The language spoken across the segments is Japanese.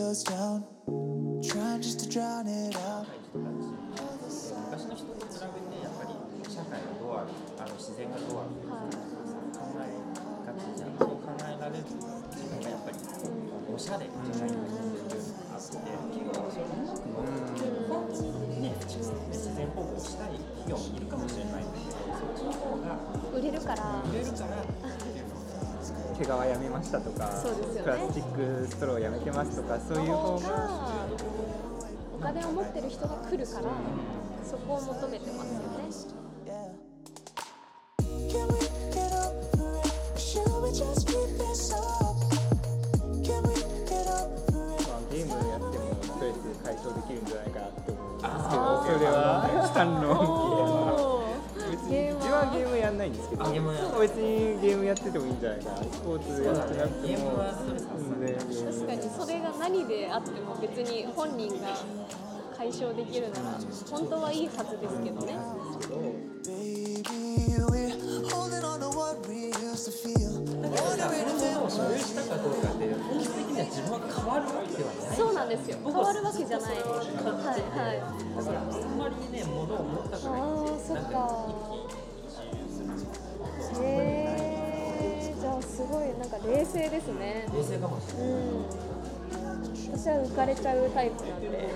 windows down, trying just to drown it out. 昔の人と比べてやっぱり社会がどうあるあの自然がどうある考えがちじゃんそう考えられる自分がやっぱりおしゃれじゃないっていうのがあって企業はそれを本当にね自然保護をしたい企業もいるかもしれないんだけどそっちの方が売れるから売れるから毛皮やめましたとか、そうですよね。プラスチックストローやめてますとかそういう方ががお金を持ってる人が来るからそこを求めてますよね。解消できるんじゃないかなって思うんですけあどそれは反論お別にゲームは自分はゲームやんないんですけどあゲームはやんない。別にっててもいいん。じゃないかなスポーツやってなくても確かにそれが何であっても別に本人が解消できるなら本当はいいはずですけどね所有したかどうかって本質的には自分は変わるわけではないそうなん。ですよ変わるわけじゃないはいはいだからあん。まりね物を持ったくないあそっなん。か一喜一憂するへえじゃあすごいなんか冷静ですね。冷静かもしれない。うん。私は浮かれちゃうタイプなんで。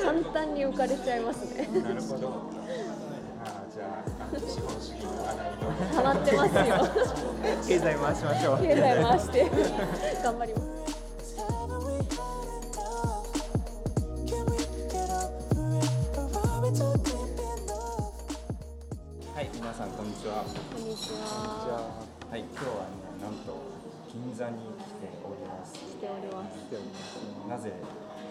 簡単に浮かれちゃいますね。なるほど。じゃあ資本主義の話題のハマってますよ。経済回しましょう。経済回して頑張ります?はい皆さんこんにちは。こんにちじははい。今日はねなんと銀座に来ております。来ております。来ておりますねなぜ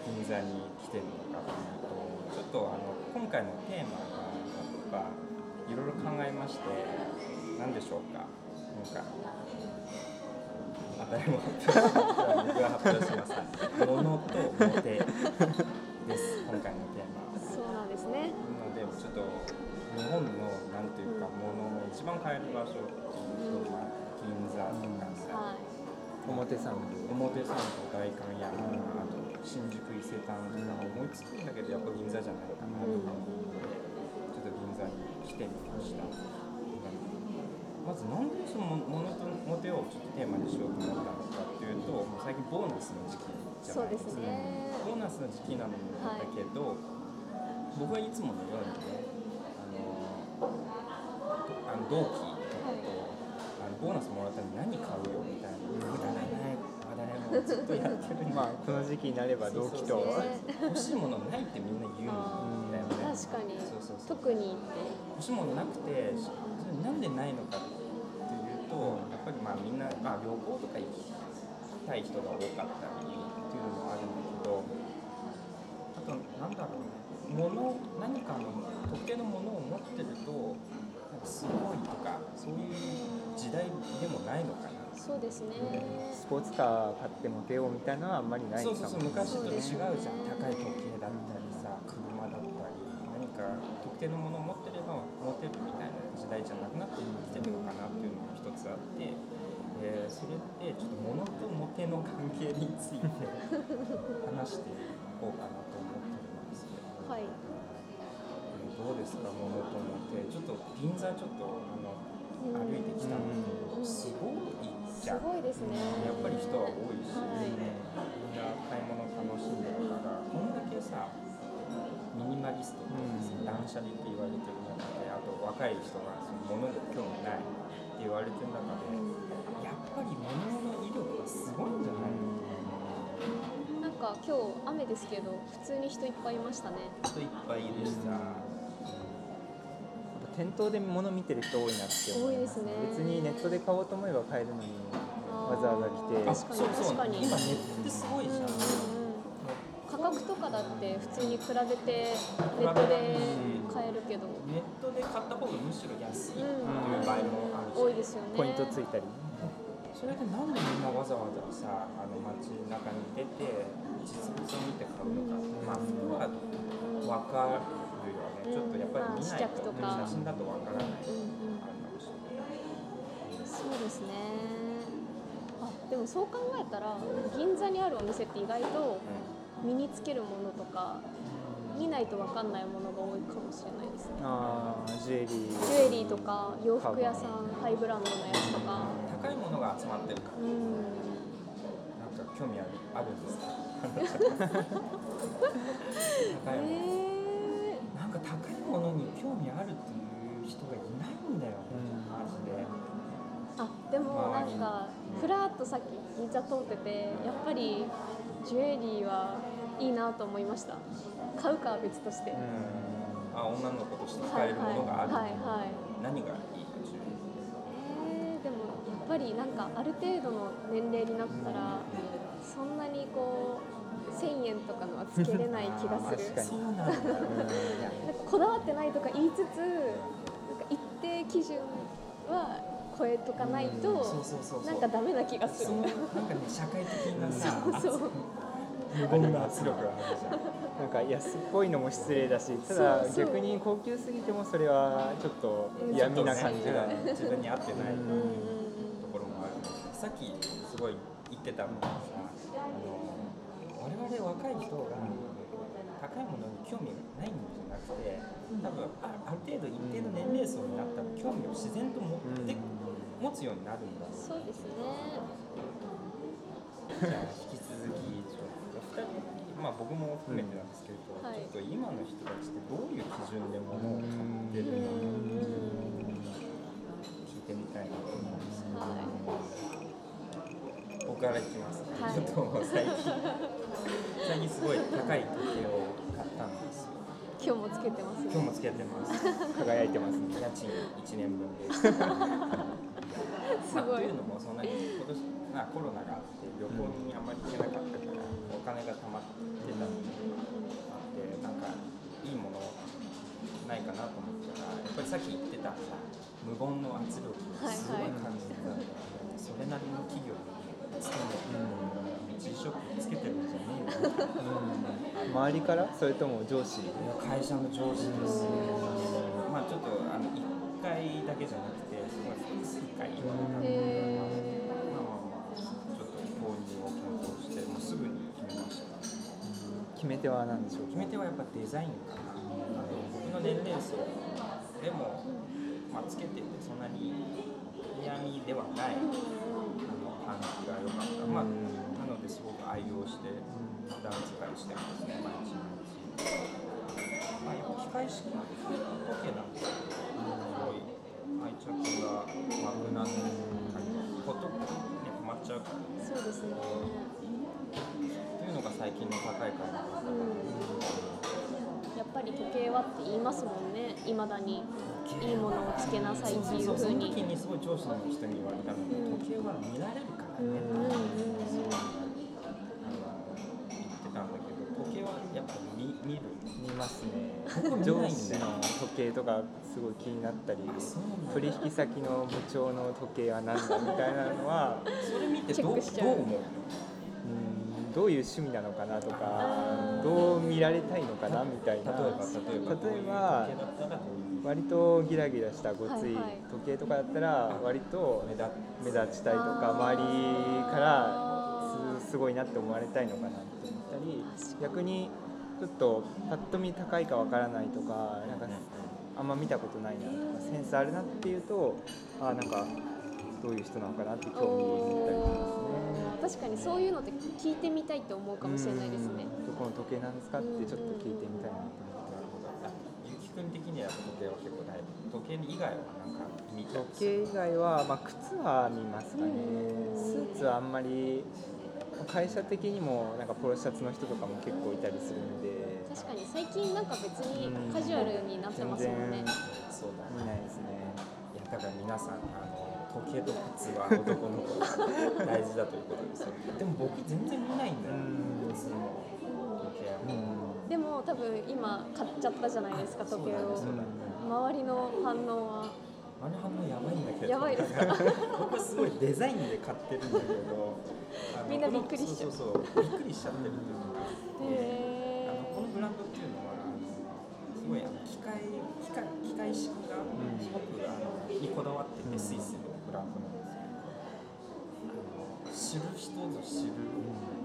銀座に来てるのかというとちょっとあの今回のテーマがいろいろ考えまして何でしょうか？なんかあ誰も発表しない僕が発表します物とモテです。今回のテーマそうなんですね。なのでちょっと日本のなんていうかものの一番買える場所と、まあ、銀座とかさ、はい。表参道。表参道代官山あと新宿伊勢丹とか思いつくんだけどやっぱ銀座じゃないかな。とか思うのでちょっと銀座に来てみました。まずなんでそのものとモテをちょっとテーマにしようと思ったのかっていうと最近ボーナスの時期じゃないですすかね。ボーナスの時期なのだけど、僕はいつものようにねあのあの同期ボーナスもらったの何買うよみたいなくだらない話題をずっとやってるまあこの時期になれば同期と欲しいものないってみんな言うんだよね確かにそうそうそう特にって欲しいものなくてそれなんでないのかっていうとやっぱりまあみんな、まあ、旅行とか行きたい人が多かったりっていうのもあるんだけどあとなんだろうね物何かの特定のものを持ってるとすごいとかそういう時代でもないのかな。そうですね。スポーツカー買ってモテようみたいなのはあんまりないかも。そうそうそう昔と違うじゃん。高い時計だったりさ車だったり何か特定のものを持ってれば持てるみたいな時代じゃなくなってきてるのかなっていうのが一つあって、えーそれってちょっと物とモテの関係について話していこうかなと思ってるんですけど、はい。えーどうですか物とモテちょっと銀座ちょっとあの歩いてきたんだけどすごいじすゃん。ごいですね。やっぱり人は多いし、はい。みんな買い物楽しんでるからこんだけさミニマリストとかさうん。断捨離って言われてる中であと若い人がその物に興味ないって言われてる中でやっぱり物の威力がすごいんじゃないの？なんか今日雨ですけど普通に人いっぱいいましたね。人いっぱいいるしさ店頭で物見てる人多いなって思います。多いですね。別にネットで買おうと思えば買えるのにわざわざ来て。あ確かにそうそう。確かに。今ネットってすごいじゃん、うんうん価格とかだって普通に比べてネットで買えるけど。ネットで買った方がむしろ安いっていううん場合もあるし、多いですよね。ポイントついたり。それでなんでみんなわざわざさあの街中に出て実物を見て買うのか。まあ服は分かる。よねちょっとやっぱり見ないと,、まあ試着とか写真だと分からないうんうんあるかもしれないそうですね。あでもそう考えたら銀座にあるお店って意外とう身につけるものとか見ないと分かんないものが多いかもしれないですね。ああジュエリー。ジュエリーとか洋服屋さんハイブランドのやつとか。ん高いものが集まってるから。うん。なんか興味あるあるんですか？高いもの、えなんか高いものに興味あるっていう人がいないんだよ、うん。マジでー、あ。でもなんかふらっとさっき銀座通っててやっぱりジュエリーはいいなと思いました。買うかは別として、あ女の子として使えはいるものがある、はいはいはい。何がいい？のジュエリーえーでもやっぱりなんかある程度の年齢になったらそんなにこう1000円とかのはつけれない気がする。そうなんだ、こだわってないとか言いつつなんか一定基準は超えとかないとなんかダメな気がする。なんかね社会的なさそうそう。無言な圧力があるじゃん。なんか安っぽいのも失礼だしただ逆に高級すぎてもそれはちょっと嫌味な感じが、ね自分に合ってないところもある。さっきすごい言ってたのがさあの我々若い人が高いものに興味がないんじゃなくて多分あある程度一定の年齢層になったら興味を自然と持って、持つようになるんだそうですね。じゃあ引き続きちょっとお二人まあ僕も含めてなんですけど、はい。ちょっと今の人たちってどういう基準で物を買ってるうんのかうん聞いてみたいなと思うんですけど、は僕からいきます、はい。ちょっと最近最近すごい高い時計を買ったんですよ。い今日もつけてますね。今日もつけてます。輝いてます。ね家賃1年分で。すすまあ、ごい。というのもそんなに今年、まあ、コロナがあって旅行にあんまり行けなかったからお金が貯まってたのであってなんかいいものないかなと思ったらやっぱりさっき言ってたさ無言の圧力がすごい感じてたんだよね、それなりの企業に勤めて G ショップつけてるんじゃねえよ。周りから？それとも上司？会社の上司です。まあちょっとあの1回だけじゃなくてすごい複数回言われたのでへまあまあまあちょっと購入を検討してもうすぐに決めました。決め手は何でしょう？決め手はやっぱデザインかな。僕の年齢層。でも、まあ、つけててそんなに嫌味ではない。あの感じが良かった、まあ、すごく愛用して普段使いしてますね毎日毎日まあやっぱ機械式の時計なんですけどすごい愛着が湧くなってほっとくとね止まっちゃうからーそうですね。っていうのが最近の高いからやっぱり時計はって言いますもんね。いまだに。いいものをつけなさいっていうそうそうそのふうに時にすごい上司の人に言われたので、時計は見られるからうんね、うんうんうんあの言ってたんだけど時計はやっぱ見見る見ますね。上司の時計とかすごい気になったり取引先の部長の時計は何だみたいなのは それ見てどうどう思う？うんどういう趣味なのかなとかどう見られたいのかなみたいな。例えば例えば割とギラギラしたごつい時計とかだったら割と目立っ目立ちたいとか周りからすすごいなって思われたいのかなって。思ったり逆にちょっとパッと見高いかわからないとかなんかあんま見たことないなとかセンスあるなっていうとあーなんかどういう人なのかなって興味持ったりしますね。確かにそういうのって聞いてみたいって思うかもしれないですね。うん。どこの時計なんですかってちょっと聞いてみたいなと思って。あゆきくん的にはやっぱ時計は結構大事時計以外はなんか見たり時計以外は、まあ、靴は見ますかね。スーツはあんまり会社的にもなんかポロシャツの人とかも結構いたりするので。確かに最近なんか別にカジュアルになってますもんね。そうだ見ないですね。いやだから皆さんあの時計と靴は男の子が大事だということですよでも僕全然見ないんだよ。うん。靴も時計うもん。でも多分今買っちゃったじゃないですか時計を。ね。周りの反応はあの反応やばいんだけど。やばいですか？僕はすごいデザインで買ってるんだけど。みんなびっくりしちゃう。そうそうびっくりしちゃってるっていうのがあのこのブランドっていうのはすごいあの機械機械機械式がすごくあのにこだわっててスイスのブランドなんですけど知る人ぞ知る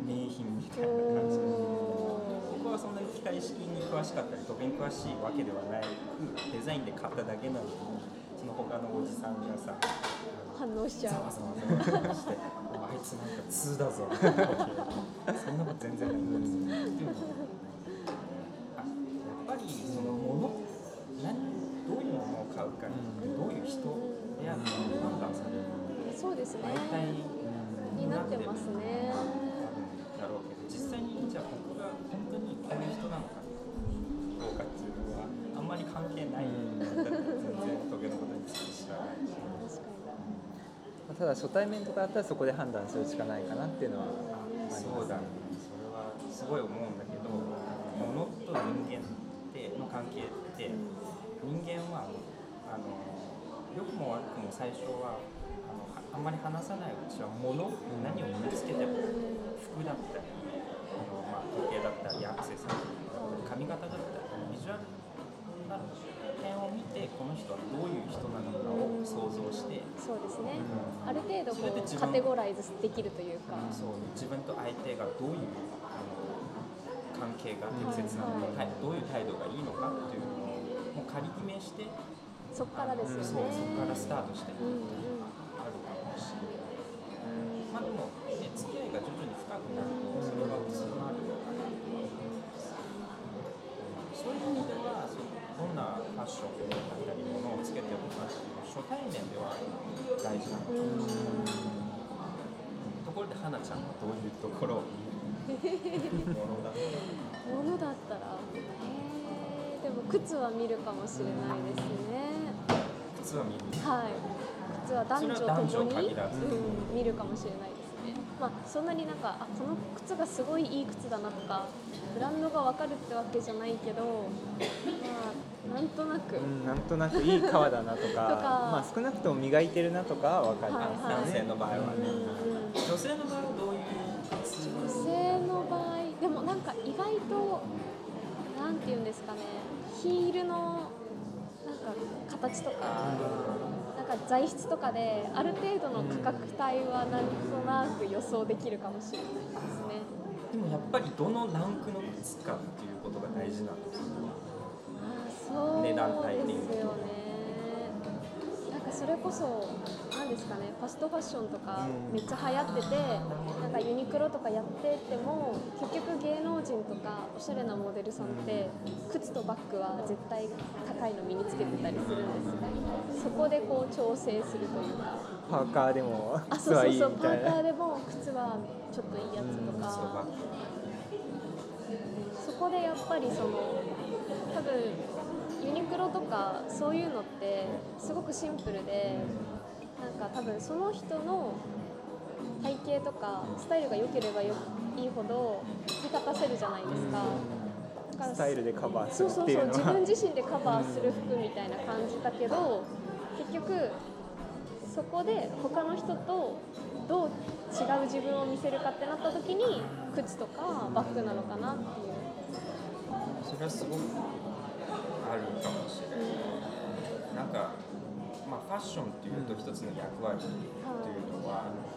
名品みたいな感じ僕はそんなに機械式に詳しかったり時計に詳しいわけではないデザインで買っただけなのにその他のおじさんがさ反応しちゃう。ざわざわざわしてあいつなんか通だぞ。そんなこと全然ない。んですでもあやっぱりそのもの何どういうものを買うかによってどういう人であるか判断される。そうですね。大体になってますね。だろうけど実際にじゃあ僕が本当にこういう人なのかどうかっていうのはあんまり関係ない。ん。だって全然時計のことについて知らないし確かまあただ初対面とかだったらそこで判断するしかないかなっていうのはあります。そうだねそれはすごい思うんだけど物と人間っての関係って。人間はあの良くも悪くも最初はあのあんまり話さないうちは物何を身につけても服だったりあの、まあ、時計だったりアクセサリーだったり髪型だったりビジュアルな点を見てこの人はどういう人なのかを想像して。にそうですね。ある程度こうカテゴライズできるというか。そう自分と相手がどういうあの関係が適切なのか、はいたどういう態度がいいのかっていうのをもう仮決めしてそこからですよね。そこからスタートして。いくうんっていう対面では大事なのかもしれないところで花ちゃん。はどういうところをものだとものだったらえーでも靴は見るかもしれないですね靴は見るはい靴は男女ともに、うん、見るかもしれないですねまあそん。なになん。かあこの靴がすごいいい靴だなとかブランドが分かるってわけじゃないけどまあなんとなく、うん、なんとなくいい革だなとかとか。まあ少なくとも磨いてるなとかは分かりはいます。よはい。男性の場合はね。うん女性の場合はどういう靴女性の場合でもなんか意外となんて言うんですかね。ヒールのなんか形とかなんか材質とかである程度の価格帯はなんとなく予想できるかもしれないですね。でもやっぱりどのランクの靴かっていうことが大事なんですよあそう値段帯でっていうすよね。なんかそれこそなんですかねファストファッションとかめっちゃ流行っててなんかユニクロとかやってても結局芸能人とかおしゃれなモデルさんって靴とバッグは絶対高いの身につけてたりするんですよ。そこでこう調整するというか。パーカーでもあ靴はいいみそうそうそうパたいな。ーカーでも靴はちょっといいやつとか。グ。そこでやっぱりその多分ユニクロとかそういうのってすごくシンプルでなんか多分その人の体型とかスタイルが良ければよいいほど引き立たせるじゃないですか。だからスタイルでカバーするそうそうそう自分自身でカバーする服みたいな感じだけど結局そこで他の人とどう違う自分を見せるかってなった時に靴とかバッグなのかなっていう。それはすごくあるかもしれないなんか、まあ、ファッションっていうと一つの役割っていうのは、うん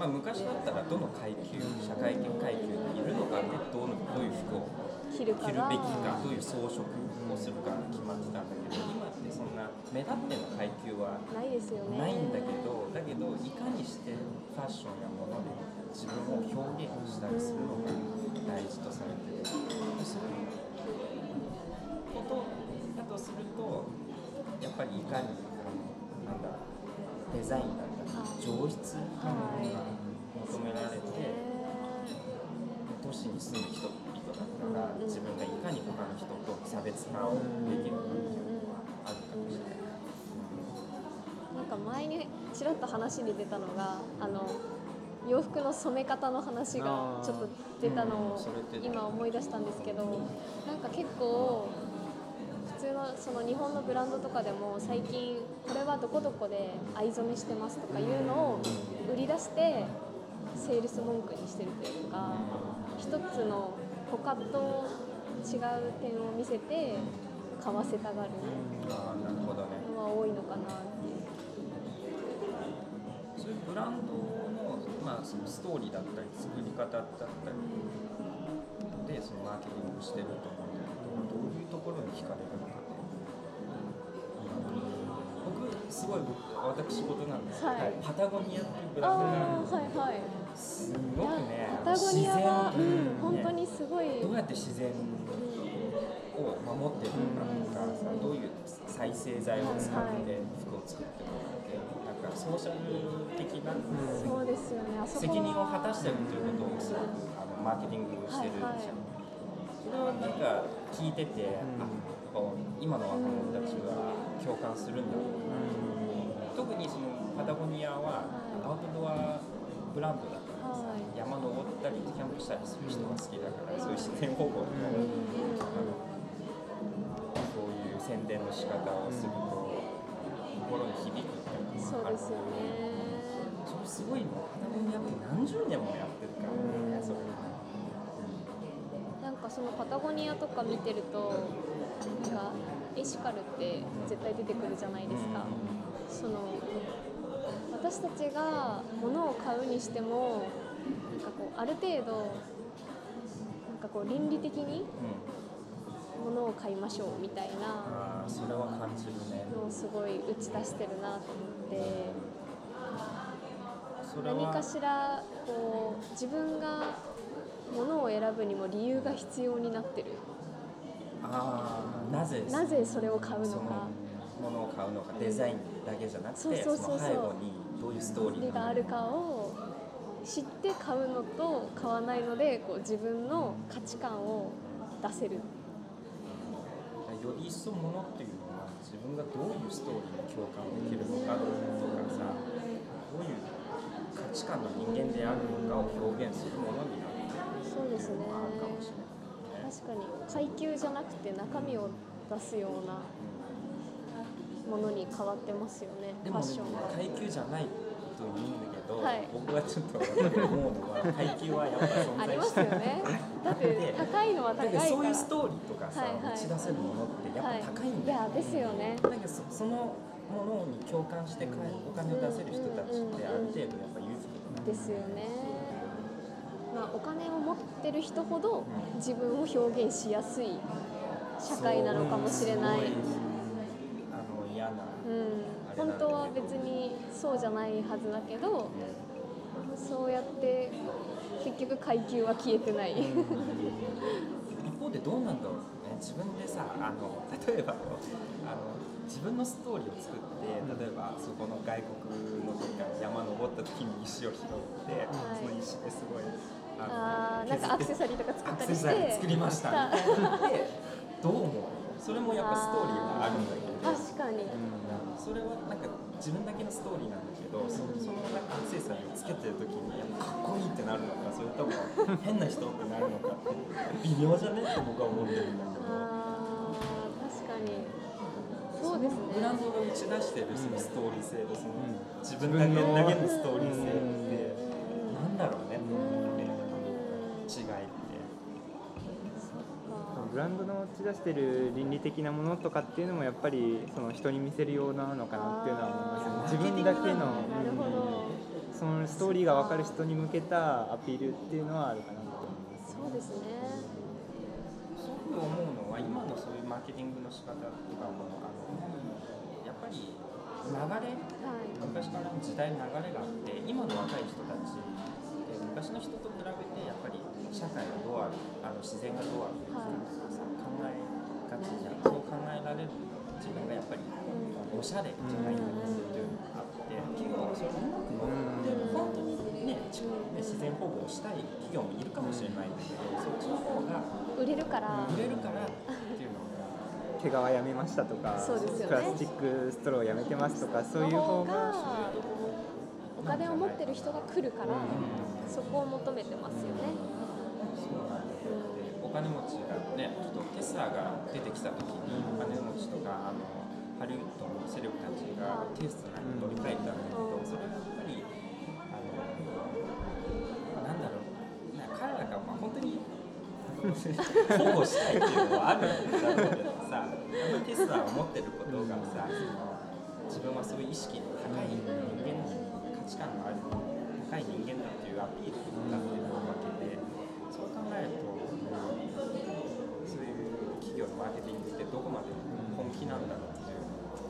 まあ、昔だったらどの階級社会階級にいるのかでどうどういう服を着るべきかどういう装飾をするかが決まってたんだけど今ってそんな目立っての階級はないですよね。ないんだけどだけどいかにしてファッションやもので自分を表現したりするのが大事とされてることだとするとやっぱりいかになんだデザインだったり上質なものが求められて都市に住む人々だったら自分がいかに他の人と差別化をできるかっていうのはあるかもしれない。なんか前にちらっと話に出たのがあの洋服の染め方の話がちょっと出たのを今思い出したんですけどなんか結構普通のその日本のブランドとかでも最近これはどこどこで藍染めしてますとかいうのを売り出してセールス文句にしてるというか一つの他と違う点を見せて買わせたがるのは多いのかなっていう。そそういうブランドの,、まあそのストーリーだったり作り方だったりでそのマーケティングしてると思うんだけどどういうところに惹かれるのかすごい僕私事なんですけど、はい。パタゴニアっていうブあランドがあるんです。よあはいはい。すごくねパタゴニアは、う自然ん、本当にすごい、どうやって自然を守ってるのかとかさどういう再生材を使って服を作ってるのかってなんかソーシャル的なそうですよね責任を果たしてるということをすごくあのマーケティングしてるじゃん、はいはいなんか聞いてて、あこう今の若者たちは共感するんだろうな、特にそのパタゴニアはアウトドアブランドだからさ、はい。山登ったりキャンプしたりする人が好きだから、そういう自然保護の、うん。そういう宣伝の仕方をすると、心に響くっていうのがある。そうですよね。それすごいのパタゴニアって何十年もやってるから。ね、そのパタゴニアとか見てるとなんかエシカルって絶対出てくるじゃないですか、その私たちが物を買うにしてもなんかこうある程度なんかこう倫理的にうん物を買いましょうみたいなああそれは感じるね。のをすごい打ち出してるなと思って。何かしらこう自分が物を選ぶにも理由が必要になってる。ああなぜ？なぜそれを買うのか。ものを買うのかデザインだけじゃなくてそうそうそうそう。の背後にどういうストーリー理があるかを知って買うのと買わないのでこう自分の価値観を出せる。より一層ものっていうのは自分がどういうストーリーに共感できるのかとかさどういう価値観の人間であるのかを表現するものになるそうですね。のがあるかもしれない。ね。確かに。階級じゃなくて中身を出すようなものに変わってますよね。でもファッションは。階級じゃないと言うんだけど、はい。僕はちょっと思うのは階級はやっぱ存ありま在してる。すよね。だって高いのは高いから。そういうストーリーとかさ、はいはい。打ち出せるものってやっぱ高いんいだよ、やですよね。だけどそそのものに共感してお金を出せる人たちってある程度やっぱ裕福だなですよねまあお金を持ってる人ほど自分を表現しやすい社会なのかもしれない。あの嫌な、うん。本当は別にそうじゃないはずだけどそうやって結局階級は消えてない。一方でどうなんだろうね。自分でさあの例えばあの自分のストーリーを作って例えばそこの外国のどっか山登った時に石を拾って、その石ですごいあーなんかアクセサリーとか作ったりしアクセサリーて作りました。みたい。なでどう思う？それもやっぱストーリーがあるんだけど。確かに。それはなんか自分だけのストーリーなんだけどそそのなんかアクセサリーをつけてる時にやっぱかっこいいってなるのかそれとも変な人ってなるのかって微妙じゃね？って僕は思ってるんだけど。あー確かに。そうですね。ブランドが打ち出してるそのストーリー性とそのん。自分だけだけのストーリー性ってなんだろうね違いって。ブランドの打ち出してる倫理的なものとかっていうのもやっぱりその人に見せるようなのかなっていうのは思いますね。自分だけのうんそのストーリーが分かる人に向けたアピールっていうのはあるかなと思います。そうですね。そういうふうに思うのは今のそういうマーケティングの仕方とかもあのやっぱり流れはい。昔からの時代の流れがあって今の若い人たち昔の人と社会がどうあるあの自然がどうあるとかさ考えがちじゃんそう考えられる自分がやっぱりおしゃれじゃないんだっていうのがあって企業はそれにうまく乗ってる本当にね自然保護をしたい企業もいるかもしれないんだけどそっちの方が売れるから売れるからっていうのが毛皮やめましたとか、そうですよね。プラスチックストローやめてますとかそういう方がお金を持ってる人が来るからそこを求めてますよね金持ちがねちょっとテスラが出てきた時にお金持ちとかあのハリウッドのセレブたちがテスラに乗り換えたんだけど、それはやっぱりあのなんだろうな彼らがまあ本当に保護したいっていうのはあるんだけどさテスラを持ってることがさ自分はそういう意識の高い人間価値観のある高い人間だっていうアピールだっていうわけでそう考えると、マーケティングってどこまで本気なんだろうっていう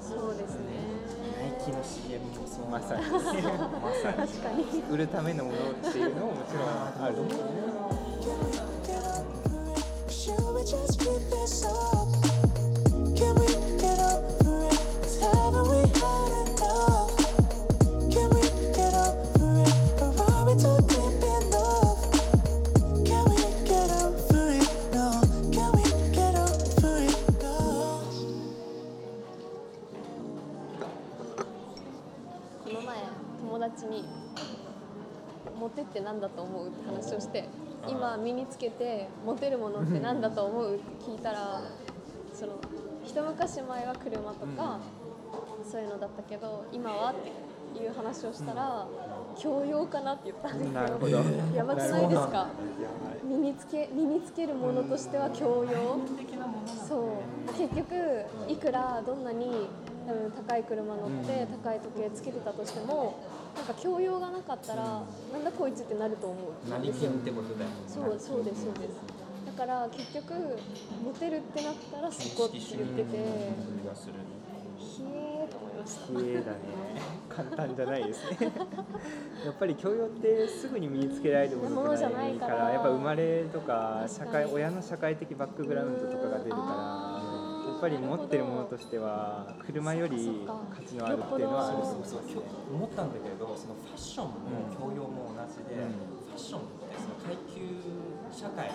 そうですね。ナイキの CM もそうまさに。まさに確かに売るためのものっていうのももちろんある。と思う何だと思う?」って話をして今身につけてモテるものって何だと思うって聞いたらその一昔前は車とかそういうのだったけど今はっていう話をしたら教養かなって言ったんですよ。なるほど。やばくないですか？身につけ身につけるものとしては教養？そう。結局いくらどんなに、うん、高い車乗って高い時計つけてたとしてもなんか教養がなかったらなんだこいつってなると思う。ん何金ってことだよね。そうそうですそうです。だから結局モテるってなったらそこって言ってて気がするひえーと思いました。綺麗だね。簡単じゃないですね。やっぱり教養ってすぐに身につけられるものじゃないかから。らやっぱ生まれとか社会親の社会的バックグラウンドとかが出るあからぱり持ってるものとしては車より価値のあるっていうのはある。そうそうそう。今日思ったんだけどそのファッションも教養も同じで、うん。ファッションってその階級社会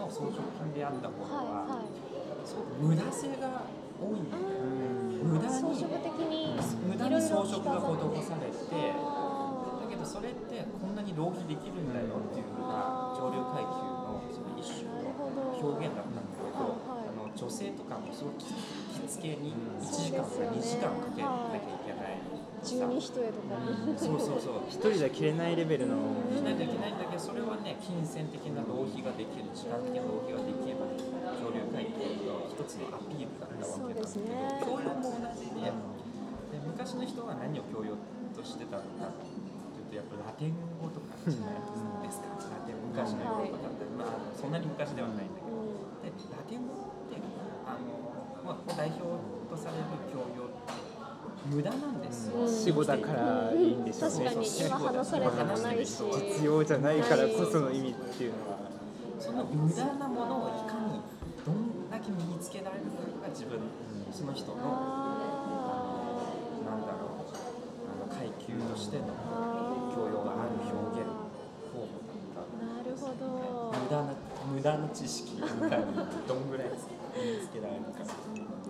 の装飾品であった方はいはが、すごく無駄性が多い。ん。だよね無駄にい装飾的に無駄に装飾が施されてあだけどそれってこんなに浪費できるんだよっていうのが上流階級のその一種の表現だ女性とかもすごく着付けに1時間とか2そうですよね。時間かけなきゃい。けない。ー十二一重とか。そうそうそう。一人じゃ着れないレベルの。しないといけないんだけどそれはね金銭的な浪費ができる時間的な浪費ができれば上流階級の一つのアピールだったわけだそうですね教養も同じでで昔の人は何を教養としてたのかというとやっぱラテン語とかじゃないですか。ラテン昔のヨーロッパだったり、まあ、そんなに昔ではないんだけどでラテン語ってあの、まあ、代表とされる教養って無駄なんですよ、うん。死後だからいいんでしょうね。確かに。今話されてもないし。実用じゃないからこその意味っていうのは。その無駄なものをいかにどんだけ身につけられるかが自分その人のあなんだろうあの階級としての教養がある表現方法だったなるほど。無駄な無駄な知識がどんぐらい身につけられるか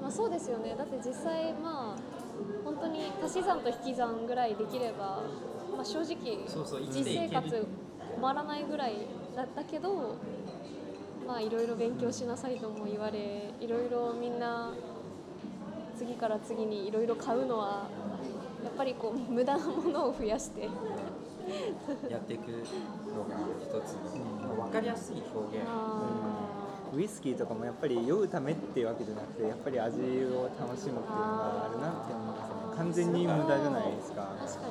まあ、そうですよね。だって実際まあ本当に足し算と引き算ぐらいできれば、まあ、正直そうそう実生活困らないぐらいだったけどまあいろいろ勉強しなさいとも言われいろいろみんな次から次にいろいろ買うのはやっぱりこう無駄なものを増やして。やっていくのが一つの、まあ、分かりやすい表現。あウイスキーとかもやっぱり酔うためっていうわけじゃなくてやっぱり味を楽しむっていうのがあるなって思いますね。完全に無駄じゃないですか。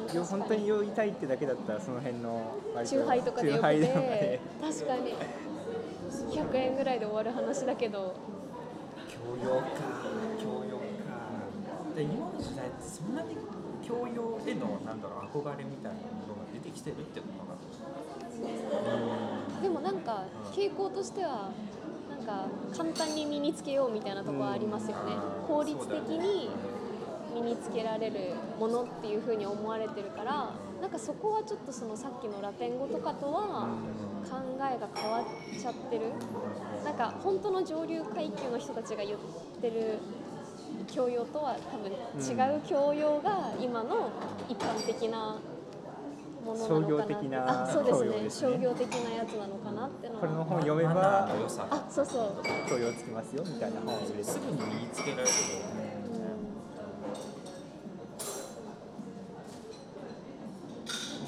確本当に酔いたいってだけだったらその辺のー割チューハイとかでよくてで確かに100円ぐらいで終わる話だけど。教養か。教養か。で今の時代ってそんなに教養へのなんだろう憧れみたいなものが出てきてるってことかなでもなんか傾向としてはか簡単に身につけようみたいなところはありますよね。うん。効率的に身につけられるものっていうふうに思われてるからなんかそこはちょっとそのさっきのラテン語とかとは考えが変わっちゃってる。なんか本当の上流階級の人たちが言ってる教養とは多分違う教養が今の一般的なものなのかな商業的なあそうですね。教養ですね。商業的なやつなのかなってのは。これの本読めばあそうそう、教養つきます。よみたいな本を入れてすぐに身につけられるそう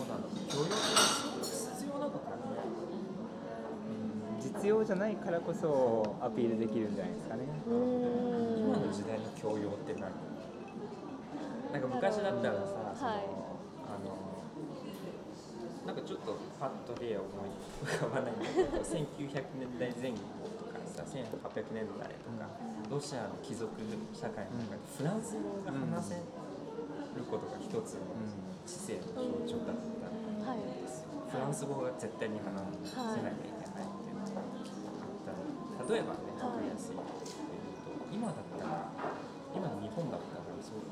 なんだ教養って必要なのかな実用じゃないからこそアピールできるんじゃないですかね。うん。う今の時代の教養って何？なんか昔だったらさ、そのはいあのなんかちょっとパッと例を思い浮かばないんだけど1900年代前後とかさ1800年代とかロシアの貴族社会の中でフランス語が話せることが一つの知性の象徴だったんはいですよ。フランス語が絶対に話せなきゃいけないっていうのがあったの例えばね分かりやすいことで言うと今だったら今の日本だったらそう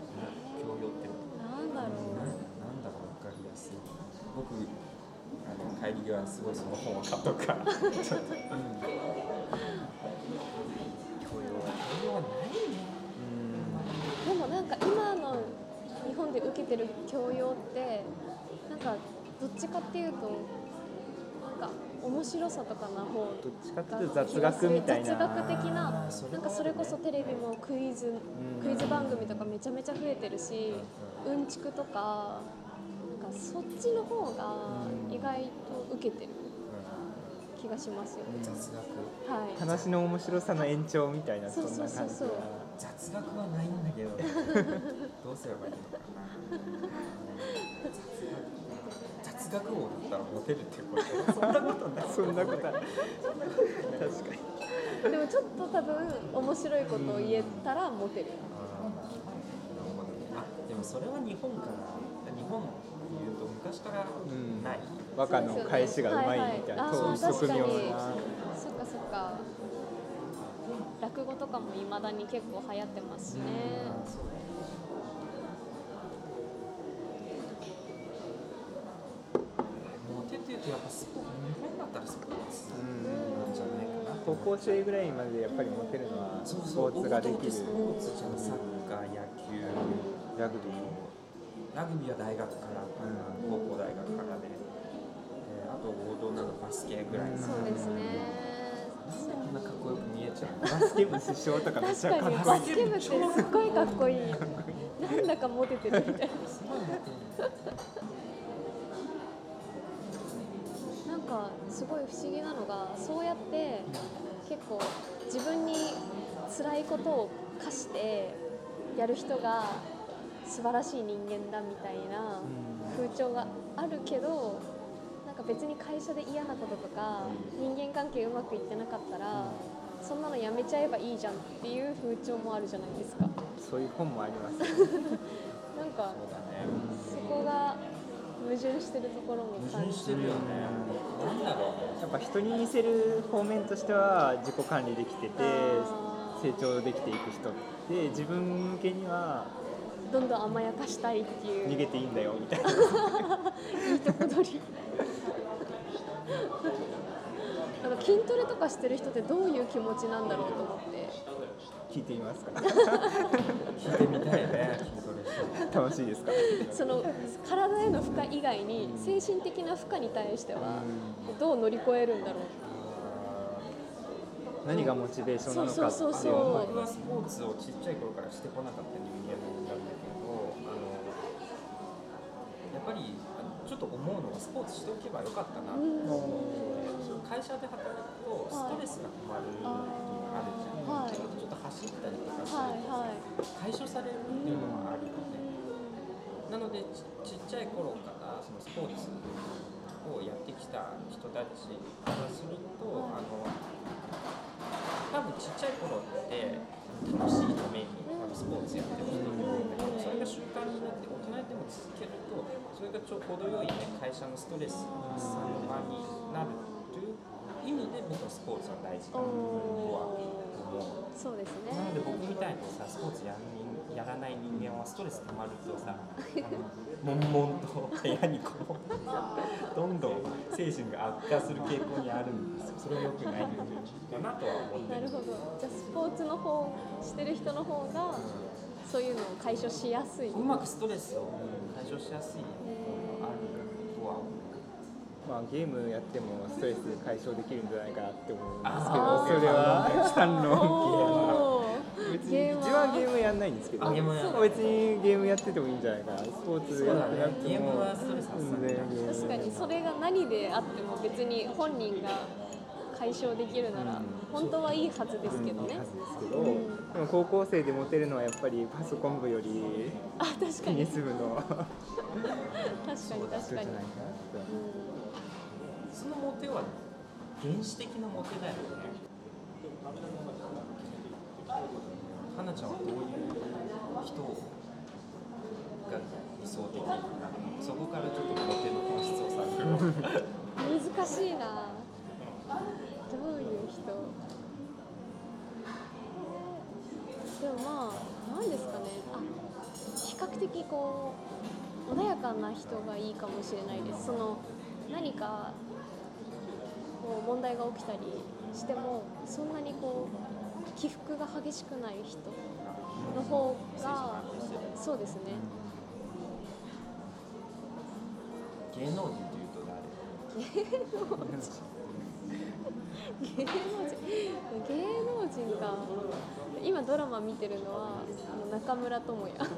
教養ってなんだろなうなんだろう分かりやすい僕あの帰り際にすごいその本を買っとくから。教養は教養はないねでもなんか今の日本で受けてる教養ってなんかどっちかっていうとなんか面白さとかな方どっちかっていうと雑学みたいな。雑学的ななん。かそれこそテレビもクイズクイズ番組とかめちゃめちゃ増えてるしうん。ちくとかかそっちの方が意外と受けてる気がしますよね。雑学。はい。話の面白さの延長みたいなそんな感じそうそう。そうが雑学はないんだけど どうすればいいのかな。雑学。雑学王だったらモテるっていうことそんなことない。そんなことは確かに。でもちょっと多分面白いことを言えたらモテる。あーなるほどねあでもそれは日本かな日本いうと昔からない、和歌の返しがうまいみたいな。はいはいなそっかそっか。落語とかも未だに結構流行ってますしね。モテっていうとやっぱスポーツ日本だったらスポーツうんなんじゃないかな。高校生ぐらいまでやっぱりモテるのはスそうそうポーツができる。スポーツじゃん。サッカー野球ラグビーラグビーは大学から、高校大学からで、えーあと王道なのバスケぐらいそうですね。なんでこんなかっこよく見えちゃうの？バスケ部主将とかめっちゃ確かにかっこいいバスケ部ってすっごいかっこいい。なんだかモテてるみたいな。なんかすごい不思議なのがそうやって結構自分に辛いことを課してやる人が素晴らしい人間だみたいな風潮があるけどなんか別に会社で嫌なこととか人間関係うまくいってなかったらそんなのやめちゃえばいいじゃんっていう風潮もあるじゃないですか。そういう本もあります。なんかそこが矛盾してるところも矛感じ盾してるよね。なんだろうね。やっぱ人に似せる方面としては自己管理できてて成長できていく人で自分向けにはどんどん甘やかしたいっていう。逃げていいんだよみたいな。いいとこ取り。なんか筋トレとかしてる人ってどういう気持ちなんだろうと思って。聞いてみますか。聞いてみたいね。楽しいですか？その体への負荷以外に精神的な負荷に対してはどう乗り越えるんだろう。何がモチベーションなのかっていうそうそうそうのを僕はスポーツをちっちゃい頃からしてこなかった人間なんだけどあのやっぱりちょっと思うのはスポーツしておけばよかったなって。思って会社で働くとストレスが溜まるっていうのがあるじゃん、はい。ちょっとちょっと走ったりとかするとは解消されるっていうのもあるよね、なのでちちっちゃい頃からそのスポーツをやってきた人たちからするとあの多分ちっちゃい頃って楽しいためにスポーツやってる人もいるけどそれが習慣になって大人でも続けるとそれがちょ程よい、ね、会社のストレス発散の場になるという意味で僕はスポーツは大事だとは思う。そうですねなので僕みたいにさスポーツややらない人間はストレスたまるとさ悶々と部屋にこもってさどんどん精神が悪化する傾向にあるんです。よそれは良くないんだなとは思ってるなるほど。じゃあスポーツの方してる人の方がそういうのを解消しやすい。うまくストレスを解消しやすい。のがあるとは思う。まあ、ゲームやってもストレス解消できるんじゃないかなって思うんですけどそれは反論別にゲーム自分はゲームやんないんですけど別にゲームやっててもいいんじゃないかな。スポーツやってなくても。ね確かにそれが何であっても別に本人が解消できるなら、うん。本当はいいはずですけどね。いいは、ずですけど、うん。でも高校生でモテるのはやっぱりパソコン部よりあ確かテニにス部の 確かに人確かに。そのモテは原始的なモテだよね花ちゃんはどういう人が理想的そこからちょっとモテの本質を探る、難しいな。どういう人でもまあ何ですかね。あ比較的こう穏やかな人がいいかもしれないです。その何かこう問題が起きたりしてもそんなにこう起伏が激しくない人の方がそうですね。芸能人というと誰？芸能人。芸能人か。今ドラマ見てるのはあの中村智也。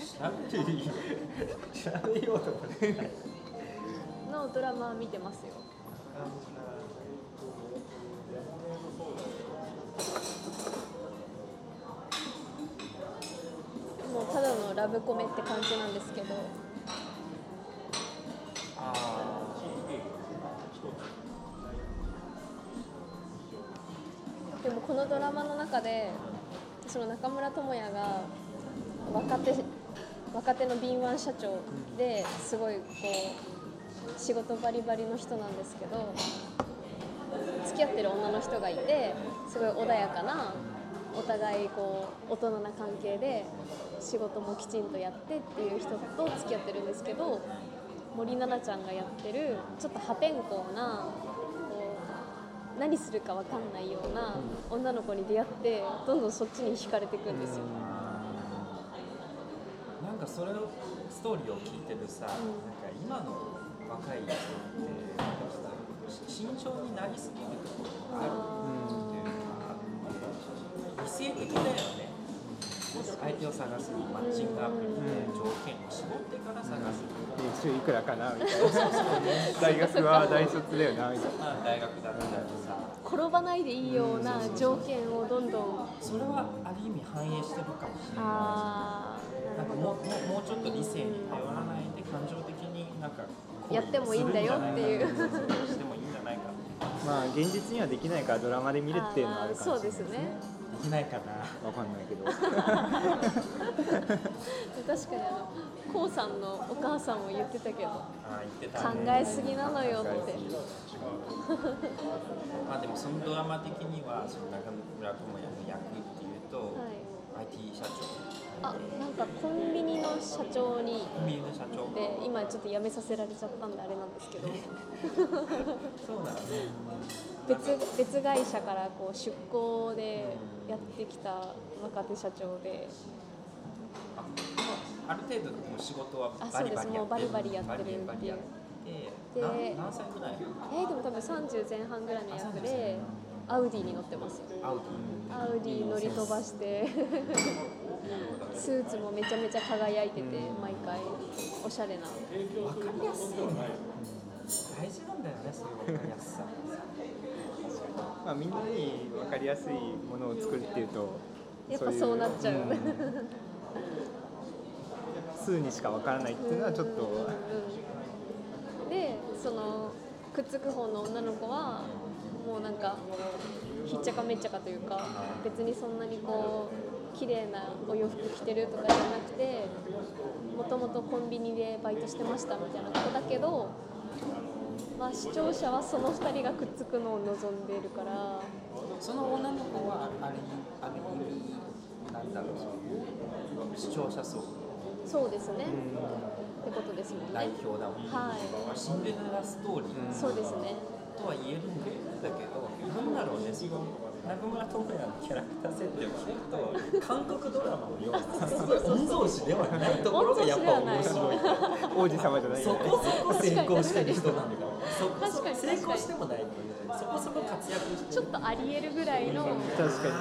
調べていい調べようとかね。のドラマ見てますよもうただのラブコメって感じなんですけど。でもこのドラマの中でその中村智也が若手若手の敏腕社長ですごいこう仕事バリバリの人なんですけど付き合ってる女の人がいてすごい穏やかなお互いこう大人な関係で仕事もきちんとやってっていう人と付き合ってるんですけど森七菜ちゃんがやってるちょっと破天荒なこう何するか分かんないような女の子に出会ってどんどんそっちに惹かれていくんですよ。ーなんかそれをストーリーを聞いてるさ、なんか今の若い人ってなんか慎重になりすぎるところがあるっていうか理性的だよね相手を探すマッチングアプリで条件を絞ってから探す月収いくらかなみたいな大学は大卒だよなみたいな大学だったりさ転ばないでいいような条件をどんどんそれはある意味反映してるかもしれないなんかもうもうちょっと理性に頼らないで感情的になんかやってもいいんだよっていうしてもいいんじゃないかまあ現実にはできないからドラマで見るっていうのはあるかもしれないですね。きないかな。わかんないけど。確かにあのこうさんのお母さんも言ってたけどああ言って考たね。えすぎなのよって。まあでもそのドラマ的にはその中村智也の役っていうと、はい。IT 社長あなんかコンビニの社長に。コンビニの社長。で今ちょっと辞めさせられちゃったんであれなんですけど。そうなのね。別別会社からこう出向でやってきた若手社長で。あある程度もう仕事はあバリバリやってる。そうですもうバリバリやって。るっていうバリバリやってで何何歳ぐらいえー、でも多分30前半ぐらいの役でアウディに乗ってます。よアウデアウディ乗り飛ばしてスーツもめちゃめちゃ輝いてて毎回おしゃれな。ィ分かりやすい。よね大事なんだよねそういう分かりやすさ。まあみんなに分かりやすいものを作るっていうとやっぱそうなっちゃう、うん。ん数にしか分からないっていうのはちょっと。うんでそのくっつく方の女の子はもうなんかひっちゃかめっちゃかというか別にそんなにこう綺麗なお洋服着てるとかじゃなくてもともとコンビニでバイトしてましたみたいな子だけど、まあ、視聴者はその2人がくっつくのを望んでいるから。その女の子はあれある意味なんだろう視聴者層。そうですね、ってことですもん代ね。表だもん、はい。シンデレラストーリー。そうですね。とは言えるんだけどなんだろうね中村智也のキャラクター設定を聞くと韓国ドラマのようなすごい御曹司ではないところがやっぱ面白い。王子様じゃないそこそこ成功してる人なんだよそこそ確かに成功してもな。いのにそこそこ活躍してちょっとありえるぐらいの確かに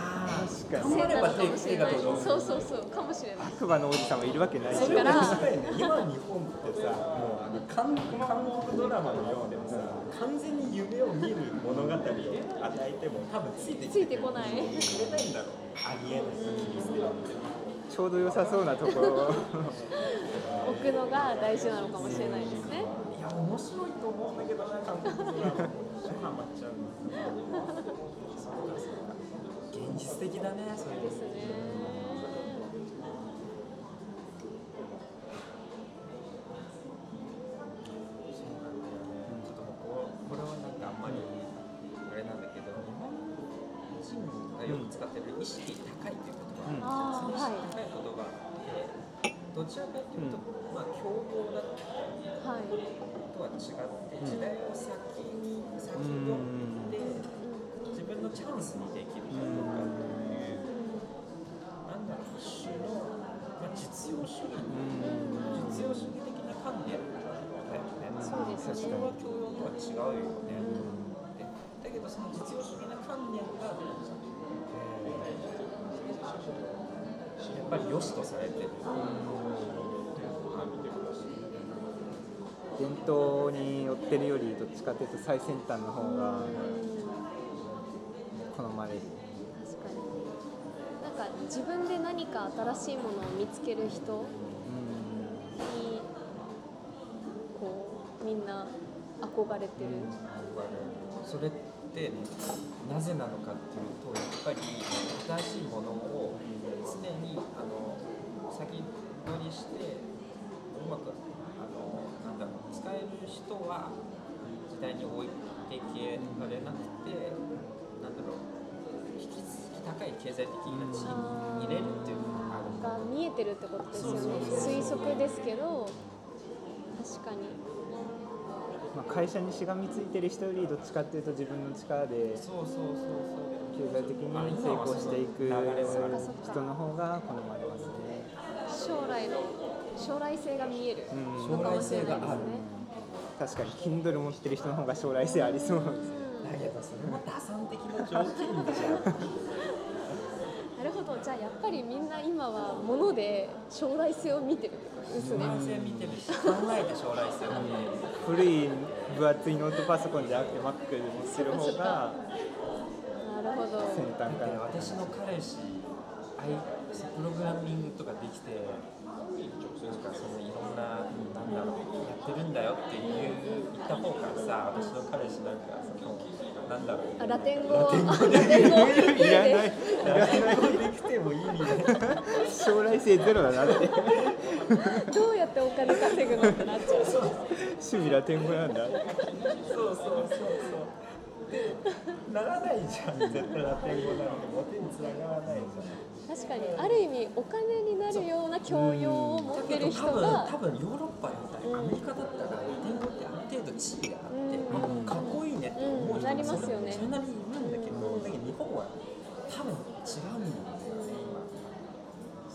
確かに性なのかもしれない。手が届くそうそうそう。かもしれない悪魔の王子様いるわけないからね今日本ってさもうあの韓韓国ドラマのようで完全に夢を見る物語を与えても多分ついてきついてこない。くれないんだろうありえない切り捨てられてるちょうど良さそうなところ 置くのが大事なのかもしれないですね。いや面白いと思うんだけどな韓国ドラマハマっちゃう現実的だねそれですね どちらかというと、まあ強豪だったりとは違って時代を先に先取って自分のチャンスにできるかどうかっていうなんだろう一種の、まあ、実用主義実用主義的な観点だよねそうですねそれは教養とは違うよね、でだけどその実用主義な観念が、えーやっぱり良しとされてる。っていうのがある伝統に寄ってるよりどっちかというと最先端の方が好まれる確かになん。か自分で何か新しいものを見つける人にこうみん。な憧れてる、それってなぜなのかっていうとやっぱり新しいものを常にあの先取りしてうまくあのなんだろう使える人は時代に置いてけられなくてなんだろう引き続き高い経済的な地位に入れるっていうのがあるが見えてるってことですよね。推測ですけど確かに。まあ、会社にしがみついてる人よりどっちかっていうと自分の力でそうそうそうそう経済的に成功していく人の方が好まれますね。将来の将来性が見える。うんのかもしれないですね確かに Kindle 持ってる人の方が将来性ありそう。ですだけどそれも打算的な条件じゃんなるほど。じゃあやっぱりみんな今は物で将来性を見てるってことですね。将来性見てるし考えて将来性を見てる。古い分厚いノートパソコンじゃなくて Mac で持ってる方がど先端かでら私の彼氏アイプログラミングとかできてなんかそのいろんななんだろうやってるんだよっていう言った方からさ私の彼氏なんかそのなんだろう。あラテン語。ラテン語ラテン語いらないできても意味ない将来性ゼロだな。ってどうやってお金稼ぐのってなっちゃう。趣味ラテン語なんだ。そうそうそうそう。でならないじゃん絶対ラテン語なんてモテにつながらないじゃん確かにある意味お金になるような教養を持ってる人多分が多分ヨーロッパだったりアメリカだったらラテン語ってある程度地位があって、うんあかっこいいねって思う人うんなりますよね。それそれなりにいるんだけど、だけど日本は多分違うんだよね。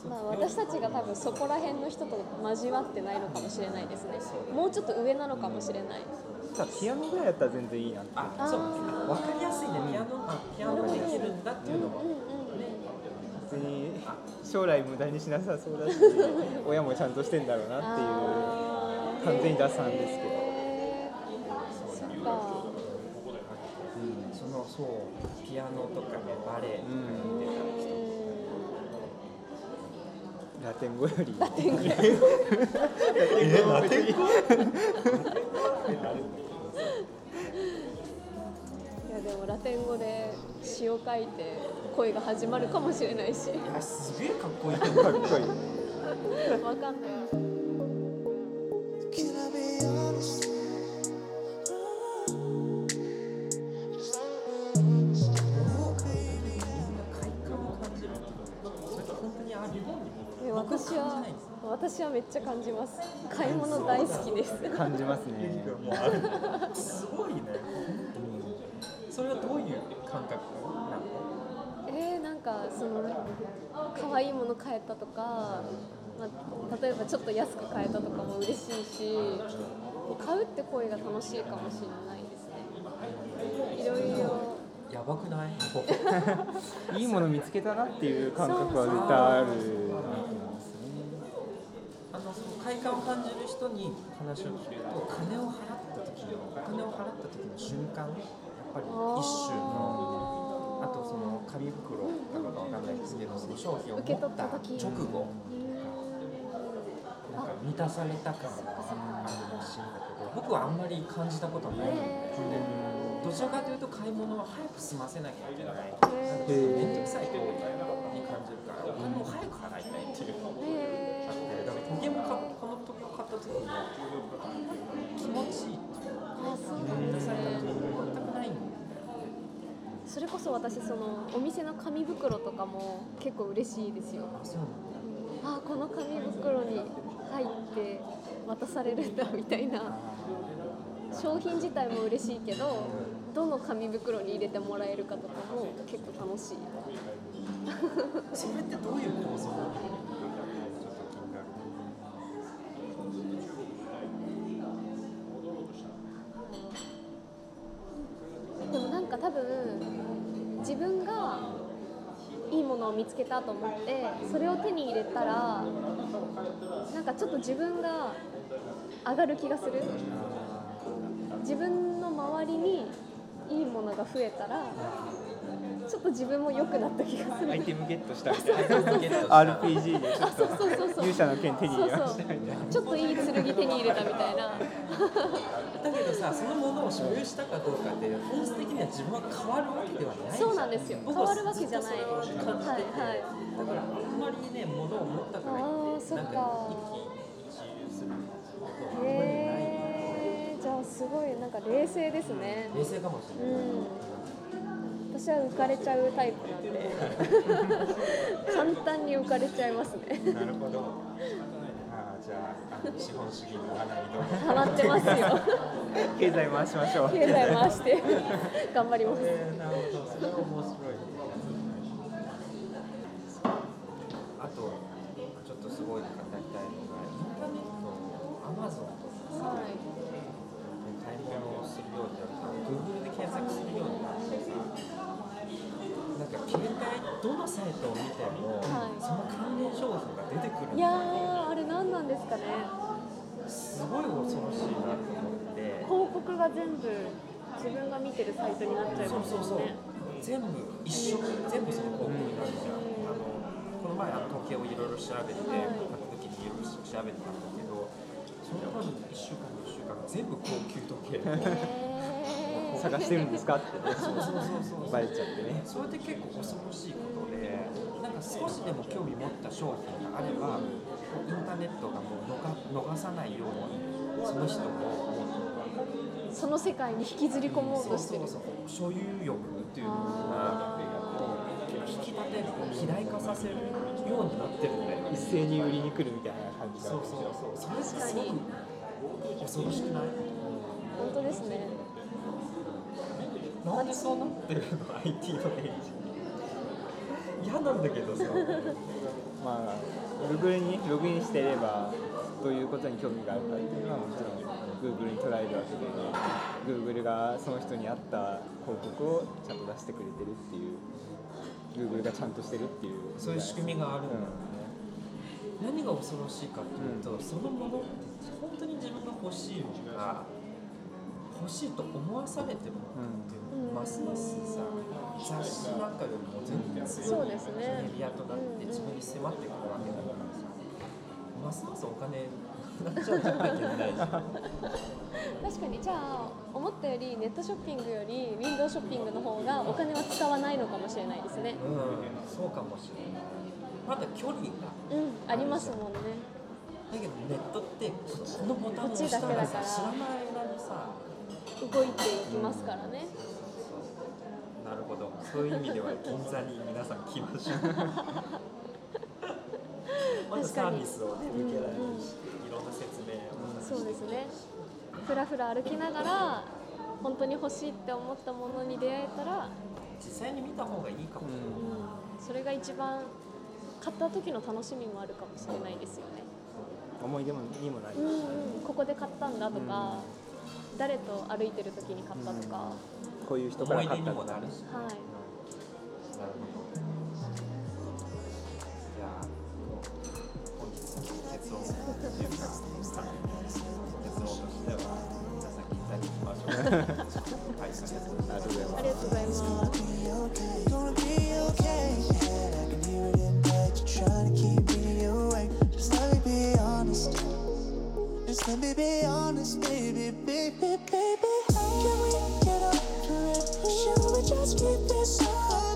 まあ、私たちが多分そこら辺の人と交わってないのかもしれないですね。もうちょっと上なのかもしれないただピアノぐらいやったら全然いいなってあそうあ分かりやすいね。ピアノあピアノができるんだっていうのも、うんうん別に将来無駄にしなさそうだし親もちゃんとしてんだろうなっていう完全に打算ですけど。そっか。そのそうピアノとかねバレエとかやってた人、ラテン語より。ラテン語。えラテン語？やでもラテン語で詩を書いて恋が始まるかもしれないし。いやすげえかっこいいかっこいい。わかんない私は私はめっちゃ感じます。買い物大好きです。感じますね。すごいねそれはどういう感覚なの？えー、なんかその可愛いもの買えたとか、まあ、例えばちょっと安く買えたとかも嬉しいし買うって行為が楽しいかもしれないですね。ばくない？いいもの見つけたなっていう感覚は絶対ある。なと思いますねあのその快感を感じる人に話を聞くと金を払った時のお金を払った時の瞬間ぱり一瞬のあとその紙袋かどうかわかんないですけどその商品を持受け取った直後なんか満たされた感があるらしいんだけど僕はあんまり感じたことない。んでどちらかというと買い物は早く済ませなきゃいけない。面倒くさい行為に感じるからお金を早く払いたいっていうへあってだから時計もかこの時計を買った時に気持ちいいっていうか満たされた時全くないんだよそれこそ私そのお店の紙袋とかも結構嬉しいですよ。あこの紙袋に入って渡されるんだみたいな。商品自体も嬉しいけどどの紙袋に入れてもらえるかとかも結構楽しい。それってどういう構造見つけたと思ってそれを手に入れたらなんかちょっと自分が上がる気がする。自分の周りにいいものが増えたらちょっと自分も良くなった気がする。アイテムゲットしたみたいな。RPG でちょっそうそうそうそう。と勇者の剣手に入れまそうそうしたみたいな。ちょっといい剣手に入れたみたいな。だけどさそのものを所有したかどうかって本は自分は変わるわけではないじゃそうなんですよ。変わるわけじゃない。僕はずっとそれを感じてて、はいはいだからあんまりね物を持ったからいってなんそっかか一喜一憂することはあんまりないへえじゃあすごいなんか冷静ですね冷静かもしれない、うん。私は浮かれちゃうタイプなんで。簡単に浮かれちゃいますね。なるほど資本主義の穴にどうハマってますよ経済回しましょう。経済回して頑張ります。えーなるほどそれは面白いあとちょっとすごい語りたいのがインターネットアマゾン。とかさ、はい。買い物をするようになった Google で検索するようになってさなんか携帯どのサイトを見ても、はい。その関連商品が出てくるんいやだよー。あれ何なんですかね。すごい恐ろしいなと思って。広告が全部自分が見てるサイトになっちゃいそうますそうそうもんね全部一緒。全部その広告になる。じゃんあのこの前あの時計をいろいろ調べて、はい。買った時にいろいろ調べてたんだけどその間に1週間2週間全部高級時計。へ探してるんですか？って。ねそうそうそうそう。バレちゃってね。それって結構恐ろしいことでなんか少しでも興味持った商品があればインターネットがもう逃逃さないようにその人をもうーその世界に引きずり込もうとしてる。そうそうそう所有欲っていうのが引き立てる肥大化させるようになってるんだよ一斉に売りに来るみたいな感じがそうそうそうそれす確かにごく恐ろしくない本当ですね。なんでそうなってるの？IT のエイジ嫌なんだけどさまあ Google にログインしていればどういうことに興味があるかっていうのはもちろん Google に捉えるわけで Google がその人に合った広告をちゃんと出してくれてるっていう Google がちゃんとしてるっていう。そういう仕組みがあるんだよね。う、何が恐ろしいかっていうと、そのものって本当に自分が欲しいのか欲しいと思わされてるのかっていうのがますますさ雑誌なんかよりも全然強いメディアとなって自分に迫ってくるわけだからさますますお金なっちゃうんじゃないけない確かに。じゃあ思ったよりネットショッピングよりウィンドウショッピングの方がお金は使わないのかもしれないですね。うんそうかもしれない。まだ距離が。うんありますもんね。だけどネットってこのボタンを押したら。さ知らない間にさ動いていきますからね。なるほど。そういう意味では銀座に皆さん来ましょう まずサービスをね受けられるしいろんな説明をそうですね。ふらふら歩きながら本当に欲しいって思ったものに出会えたら、実際に見た方がいいかも。しれない、うん、それが一番買った時の楽しみもあるかもしれないですよね。思い出もにもなりうんますしうん。ここで買ったんだとか、誰と歩いてる時に買ったとか、こういう人から買ったとかはい。なるほどじゃあ本日の結論というか結論としてはいありがとうございます. Just let me be honest, baby, baby, baby. Can we get over it? Should we just keep this up,